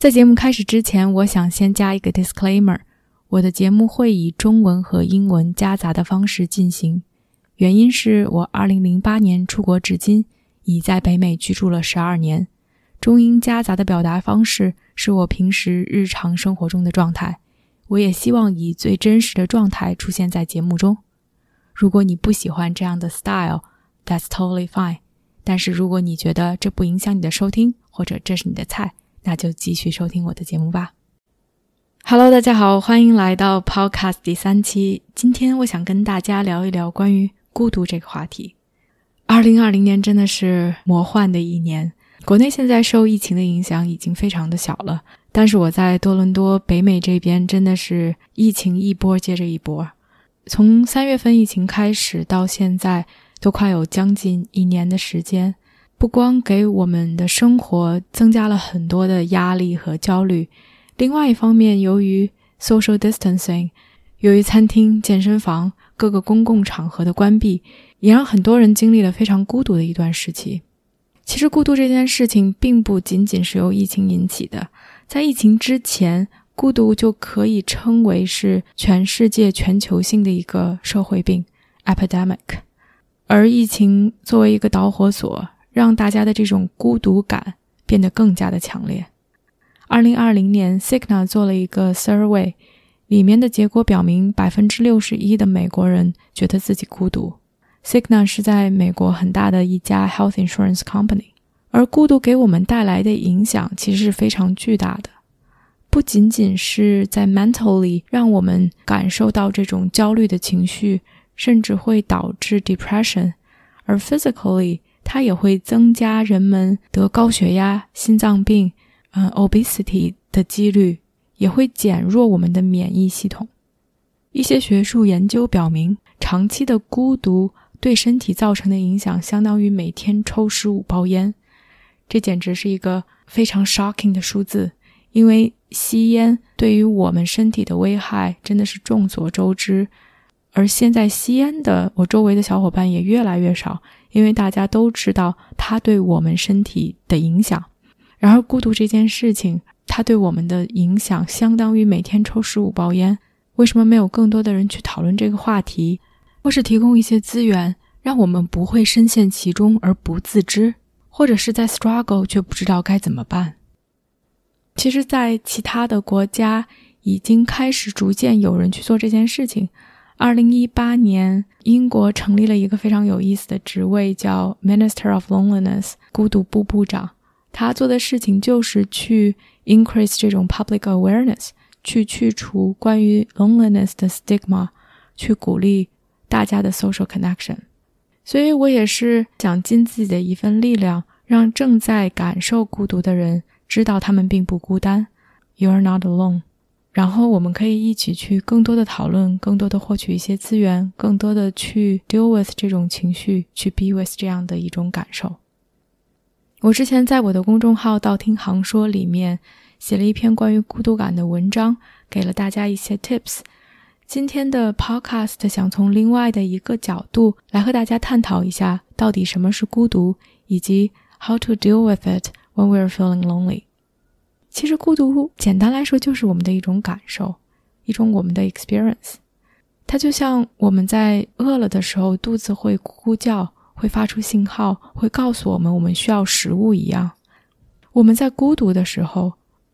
在节目开始之前，我想先加一个 disclaimer：我的节目会以中文和英文夹杂的方式进行，原因是我2008年出国至今，已在北美居住了十二年。中英夹杂的表达方式是我平时日常生活中的状态，我也希望以最真实的状态出现在节目中。如果你不喜欢这样的 style，that's totally fine。但是如果你觉得这不影响你的收听，或者这是你的菜，那就继续收听我的节目吧。Hello，大家好，欢迎来到 Podcast 第三期。今天我想跟大家聊一聊关于孤独这个话题。二零二零年真的是魔幻的一年，国内现在受疫情的影响已经非常的小了，但是我在多伦多北美这边真的是疫情一波接着一波。从三月份疫情开始到现在，都快有将近一年的时间。不光给我们的生活增加了很多的压力和焦虑，另外一方面，由于 social distancing，由于餐厅、健身房各个公共场合的关闭，也让很多人经历了非常孤独的一段时期。其实，孤独这件事情并不仅仅是由疫情引起的，在疫情之前，孤独就可以称为是全世界全球性的一个社会病 epidemic，而疫情作为一个导火索。让大家的这种孤独感变得更加的强烈。二零二零年 s i g n a 做了一个 survey，里面的结果表明，百分之六十一的美国人觉得自己孤独。s i g n a 是在美国很大的一家 health insurance company，而孤独给我们带来的影响其实是非常巨大的，不仅仅是在 mentally 让我们感受到这种焦虑的情绪，甚至会导致 depression，而 physically。它也会增加人们得高血压、心脏病，嗯，obesity 的几率，也会减弱我们的免疫系统。一些学术研究表明，长期的孤独对身体造成的影响，相当于每天抽十五包烟。这简直是一个非常 shocking 的数字，因为吸烟对于我们身体的危害真的是众所周知。而现在吸烟的，我周围的小伙伴也越来越少。因为大家都知道它对我们身体的影响，然而孤独这件事情，它对我们的影响相当于每天抽十五包烟。为什么没有更多的人去讨论这个话题，或是提供一些资源，让我们不会深陷其中而不自知，或者是在 struggle 却不知道该怎么办？其实，在其他的国家已经开始逐渐有人去做这件事情。二零一八年，英国成立了一个非常有意思的职位，叫 Minister of Loneliness，孤独部部长。他做的事情就是去 increase 这种 public awareness，去去除关于 loneliness 的 stigma，去鼓励大家的 social connection。所以我也是想尽自己的一份力量，让正在感受孤独的人知道他们并不孤单，You are not alone。然后我们可以一起去更多的讨论，更多的获取一些资源，更多的去 deal with 这种情绪，去 be with 这样的一种感受。我之前在我的公众号“道听行说”里面写了一篇关于孤独感的文章，给了大家一些 tips。今天的 podcast 想从另外的一个角度来和大家探讨一下，到底什么是孤独，以及 how to deal with it when we are feeling lonely。其实孤独，简单来说就是我们的一种感受，一种我们的 experience。它就像我们在饿了的时候，肚子会咕咕叫，会发出信号，会告诉我们我们需要食物一样。我们在孤独的时候，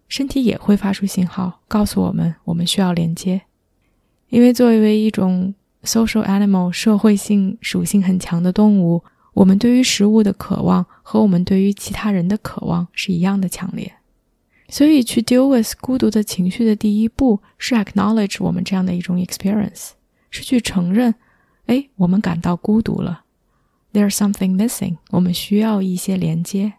身体也会发出信号，告诉我们我们需要连接。因为作为一种 social animal，社会性属性很强的动物，我们对于食物的渴望和我们对于其他人的渴望是一样的强烈。所以，去 deal with 孤独的情绪的第一步是 acknowledge 我们这样的一种 experience，是去承认，哎，我们感到孤独了，there's something missing，我们需要一些连接。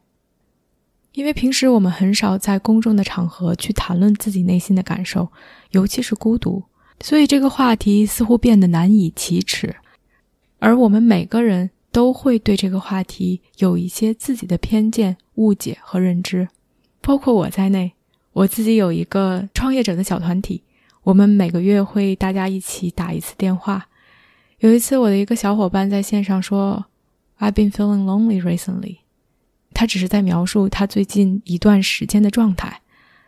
因为平时我们很少在公众的场合去谈论自己内心的感受，尤其是孤独，所以这个话题似乎变得难以启齿。而我们每个人都会对这个话题有一些自己的偏见、误解和认知，包括我在内。我自己有一个创业者的小团体，我们每个月会大家一起打一次电话。有一次，我的一个小伙伴在线上说：“I've been feeling lonely recently。”他只是在描述他最近一段时间的状态，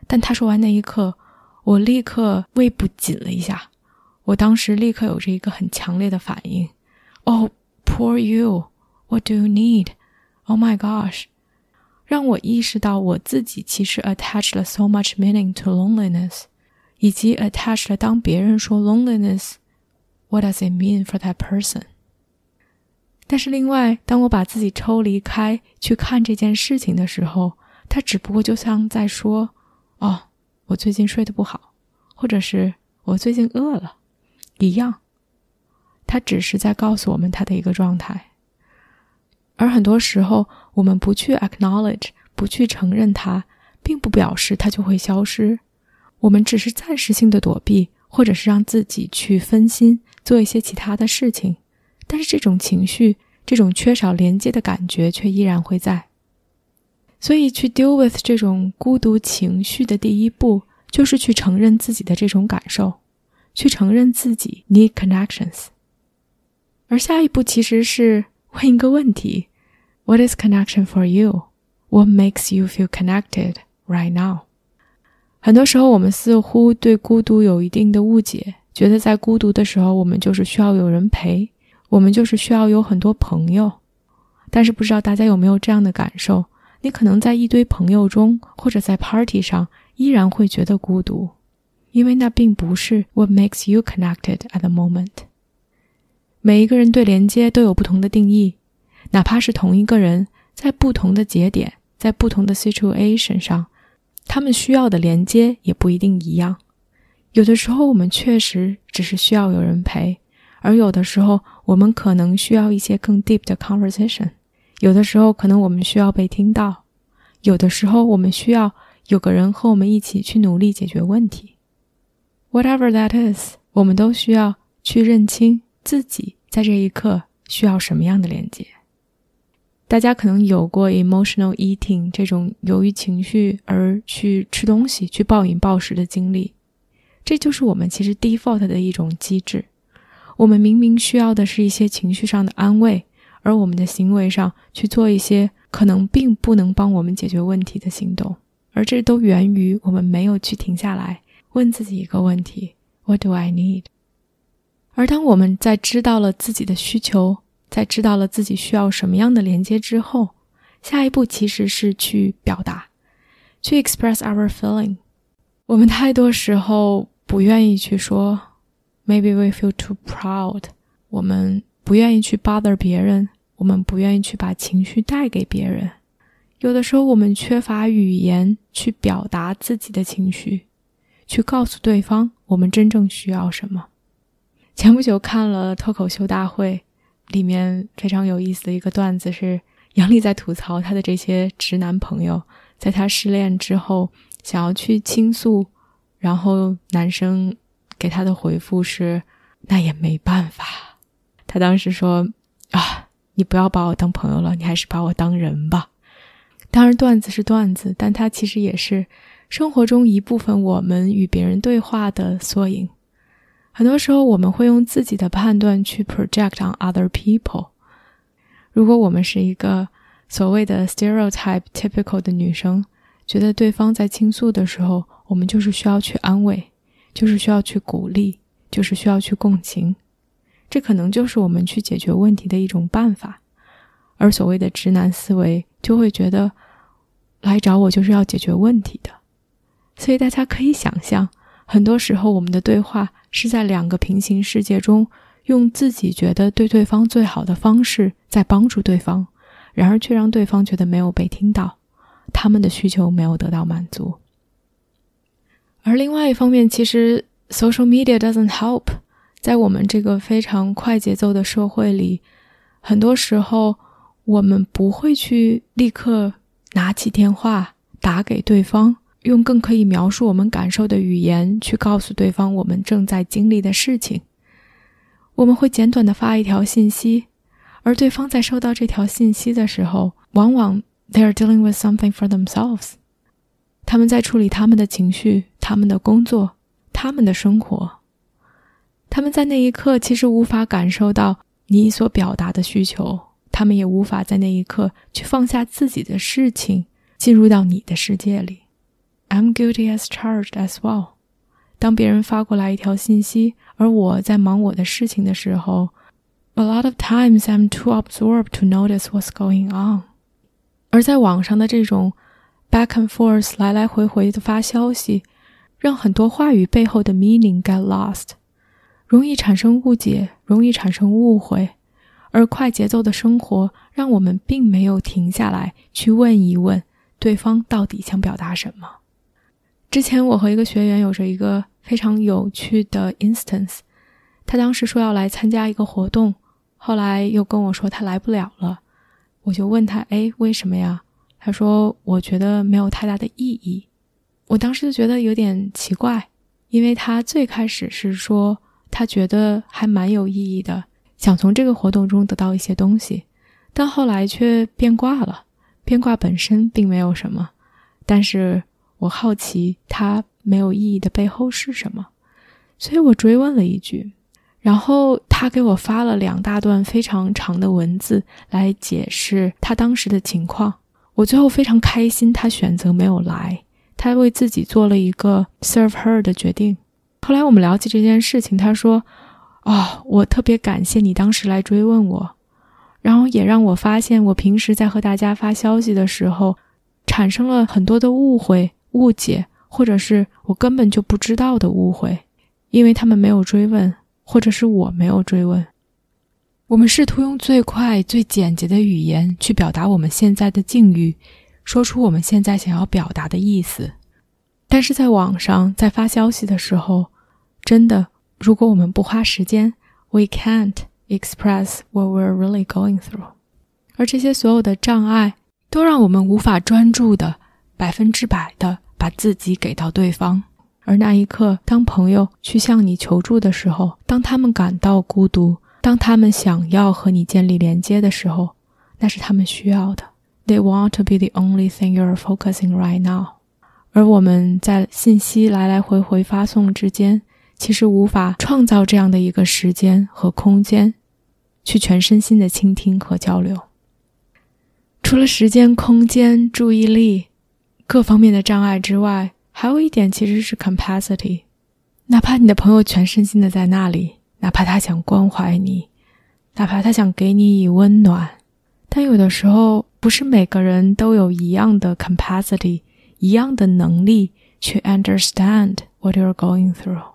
但他说完那一刻，我立刻胃部紧了一下。我当时立刻有着一个很强烈的反应：“Oh, poor you! What do you need? Oh my gosh！” 让我意识到我自己其实 attached 了 so much meaning to loneliness，以及 attached 了当别人说 loneliness，what does it mean for that person？但是，另外，当我把自己抽离开去看这件事情的时候，他只不过就像在说：“哦，我最近睡得不好，或者是我最近饿了，一样。”他只是在告诉我们他的一个状态。而很多时候，我们不去 acknowledge，不去承认它，并不表示它就会消失。我们只是暂时性的躲避，或者是让自己去分心，做一些其他的事情。但是这种情绪，这种缺少连接的感觉却依然会在。所以，去 deal with 这种孤独情绪的第一步，就是去承认自己的这种感受，去承认自己 need connections。而下一步其实是问一个问题：What is connection for you? What makes you feel connected right now? 很多时候，我们似乎对孤独有一定的误解，觉得在孤独的时候，我们就是需要有人陪。我们就是需要有很多朋友，但是不知道大家有没有这样的感受？你可能在一堆朋友中，或者在 party 上，依然会觉得孤独，因为那并不是 what makes you connected at the moment。每一个人对连接都有不同的定义，哪怕是同一个人，在不同的节点，在不同的 situation 上，他们需要的连接也不一定一样。有的时候，我们确实只是需要有人陪。而有的时候，我们可能需要一些更 deep 的 conversation；有的时候，可能我们需要被听到；有的时候，我们需要有个人和我们一起去努力解决问题。Whatever that is，我们都需要去认清自己在这一刻需要什么样的连接。大家可能有过 emotional eating 这种由于情绪而去吃东西、去暴饮暴食的经历，这就是我们其实 default 的一种机制。我们明明需要的是一些情绪上的安慰，而我们的行为上去做一些可能并不能帮我们解决问题的行动，而这都源于我们没有去停下来问自己一个问题：What do I need？而当我们在知道了自己的需求，在知道了自己需要什么样的连接之后，下一步其实是去表达，去 express our feeling。我们太多时候不愿意去说。Maybe we feel too proud。我们不愿意去 bother 别人，我们不愿意去把情绪带给别人。有的时候，我们缺乏语言去表达自己的情绪，去告诉对方我们真正需要什么。前不久看了脱口秀大会，里面非常有意思的一个段子是杨笠在吐槽她的这些直男朋友，在她失恋之后想要去倾诉，然后男生。给她的回复是：“那也没办法。”他当时说：“啊，你不要把我当朋友了，你还是把我当人吧。”当然，段子是段子，但它其实也是生活中一部分我们与别人对话的缩影。很多时候，我们会用自己的判断去 project on other people。如果我们是一个所谓的 stereotype typical 的女生，觉得对方在倾诉的时候，我们就是需要去安慰。就是需要去鼓励，就是需要去共情，这可能就是我们去解决问题的一种办法。而所谓的直男思维，就会觉得来找我就是要解决问题的。所以大家可以想象，很多时候我们的对话是在两个平行世界中，用自己觉得对对方最好的方式在帮助对方，然而却让对方觉得没有被听到，他们的需求没有得到满足。而另外一方面，其实 social media doesn't help。在我们这个非常快节奏的社会里，很多时候我们不会去立刻拿起电话打给对方，用更可以描述我们感受的语言去告诉对方我们正在经历的事情。我们会简短的发一条信息，而对方在收到这条信息的时候，往往 they are dealing with something for themselves。他们在处理他们的情绪、他们的工作、他们的生活。他们在那一刻其实无法感受到你所表达的需求，他们也无法在那一刻去放下自己的事情，进入到你的世界里。I'm guilty as charged as well。当别人发过来一条信息，而我在忙我的事情的时候，a lot of times I'm too absorbed to notice what's going on。而在网上的这种 back and forth 来来回回的发消息，让很多话语背后的 meaning get lost，容易产生误解，容易产生误会。而快节奏的生活让我们并没有停下来去问一问对方到底想表达什么。之前我和一个学员有着一个非常有趣的 instance，他当时说要来参加一个活动，后来又跟我说他来不了了，我就问他，哎，为什么呀？他说我觉得没有太大的意义。我当时就觉得有点奇怪，因为他最开始是说他觉得还蛮有意义的，想从这个活动中得到一些东西，但后来却变卦了。变卦本身并没有什么，但是。我好奇他没有意义的背后是什么，所以我追问了一句，然后他给我发了两大段非常长的文字来解释他当时的情况。我最后非常开心，他选择没有来，他为自己做了一个 serve her 的决定。后来我们聊起这件事情，他说：“哦，我特别感谢你当时来追问我，然后也让我发现我平时在和大家发消息的时候产生了很多的误会。”误解，或者是我根本就不知道的误会，因为他们没有追问，或者是我没有追问。我们试图用最快、最简洁的语言去表达我们现在的境遇，说出我们现在想要表达的意思。但是在网上，在发消息的时候，真的，如果我们不花时间，we can't express what we're really going through。而这些所有的障碍，都让我们无法专注的。百分之百的把自己给到对方，而那一刻，当朋友去向你求助的时候，当他们感到孤独，当他们想要和你建立连接的时候，那是他们需要的。They want to be the only thing you're focusing right now。而我们在信息来来回回发送之间，其实无法创造这样的一个时间和空间，去全身心的倾听和交流。除了时间、空间、注意力。各方面的障碍之外，还有一点其实是 capacity。哪怕你的朋友全身心的在那里，哪怕他想关怀你，哪怕他想给你以温暖，但有的时候不是每个人都有一样的 capacity，一样的能力去 understand what you're going through。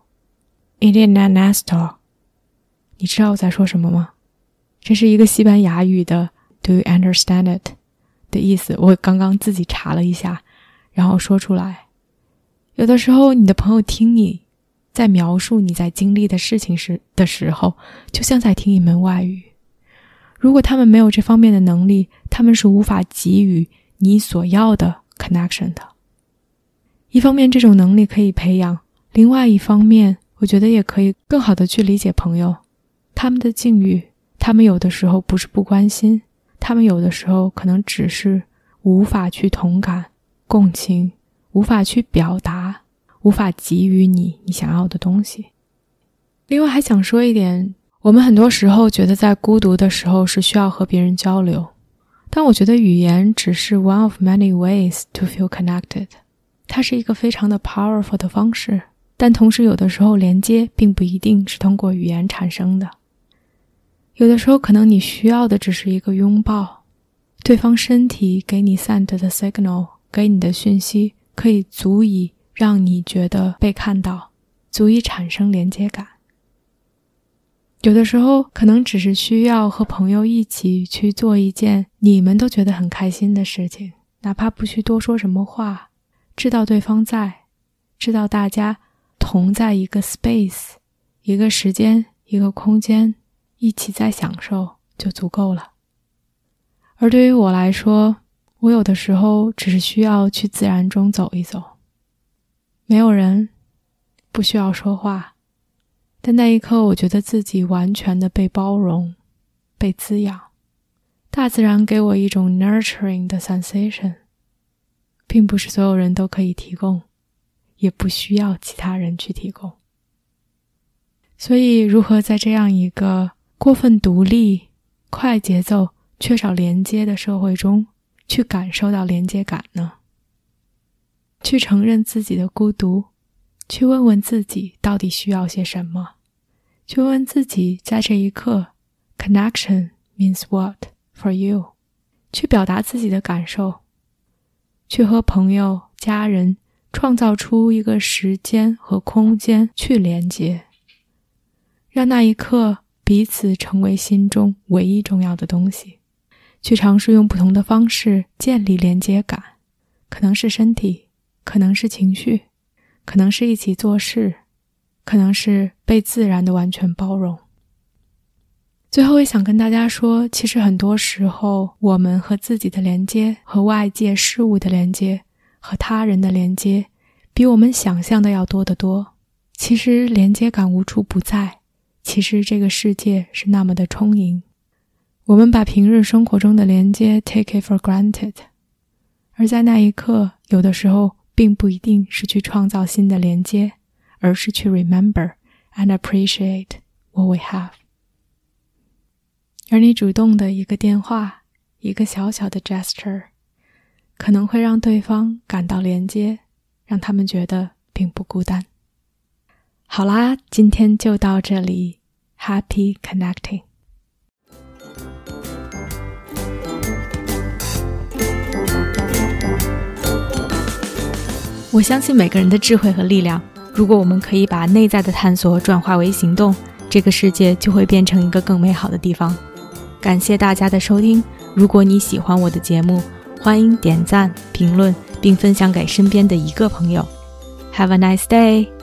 Indian Nestor，你知道我在说什么吗？这是一个西班牙语的 "Do you understand it" 的意思。我刚刚自己查了一下。然后说出来，有的时候你的朋友听你在描述你在经历的事情时的时候，就像在听一门外语。如果他们没有这方面的能力，他们是无法给予你所要的 connection 的。一方面，这种能力可以培养；另外一方面，我觉得也可以更好的去理解朋友他们的境遇。他们有的时候不是不关心，他们有的时候可能只是无法去同感。共情无法去表达，无法给予你你想要的东西。另外还想说一点，我们很多时候觉得在孤独的时候是需要和别人交流，但我觉得语言只是 one of many ways to feel connected，它是一个非常的 powerful 的方式。但同时，有的时候连接并不一定是通过语言产生的，有的时候可能你需要的只是一个拥抱，对方身体给你 send 的 signal。给你的讯息可以足以让你觉得被看到，足以产生连接感。有的时候可能只是需要和朋友一起去做一件你们都觉得很开心的事情，哪怕不去多说什么话，知道对方在，知道大家同在一个 space，一个时间，一个空间，一起在享受就足够了。而对于我来说，我有的时候只是需要去自然中走一走，没有人，不需要说话，但那一刻，我觉得自己完全的被包容、被滋养。大自然给我一种 nurturing 的 sensation，并不是所有人都可以提供，也不需要其他人去提供。所以，如何在这样一个过分独立、快节奏、缺少连接的社会中，去感受到连接感呢？去承认自己的孤独，去问问自己到底需要些什么，去问自己在这一刻，connection means what？For you，去表达自己的感受，去和朋友、家人创造出一个时间和空间去连接，让那一刻彼此成为心中唯一重要的东西。去尝试用不同的方式建立连接感，可能是身体，可能是情绪，可能是一起做事，可能是被自然的完全包容。最后，也想跟大家说，其实很多时候，我们和自己的连接、和外界事物的连接、和他人的连接，比我们想象的要多得多。其实连接感无处不在，其实这个世界是那么的充盈。我们把平日生活中的连接 take it for granted，而在那一刻，有的时候并不一定是去创造新的连接，而是去 remember and appreciate what we have。而你主动的一个电话，一个小小的 gesture，可能会让对方感到连接，让他们觉得并不孤单。好啦，今天就到这里，Happy connecting。我相信每个人的智慧和力量。如果我们可以把内在的探索转化为行动，这个世界就会变成一个更美好的地方。感谢大家的收听。如果你喜欢我的节目，欢迎点赞、评论，并分享给身边的一个朋友。Have a nice day.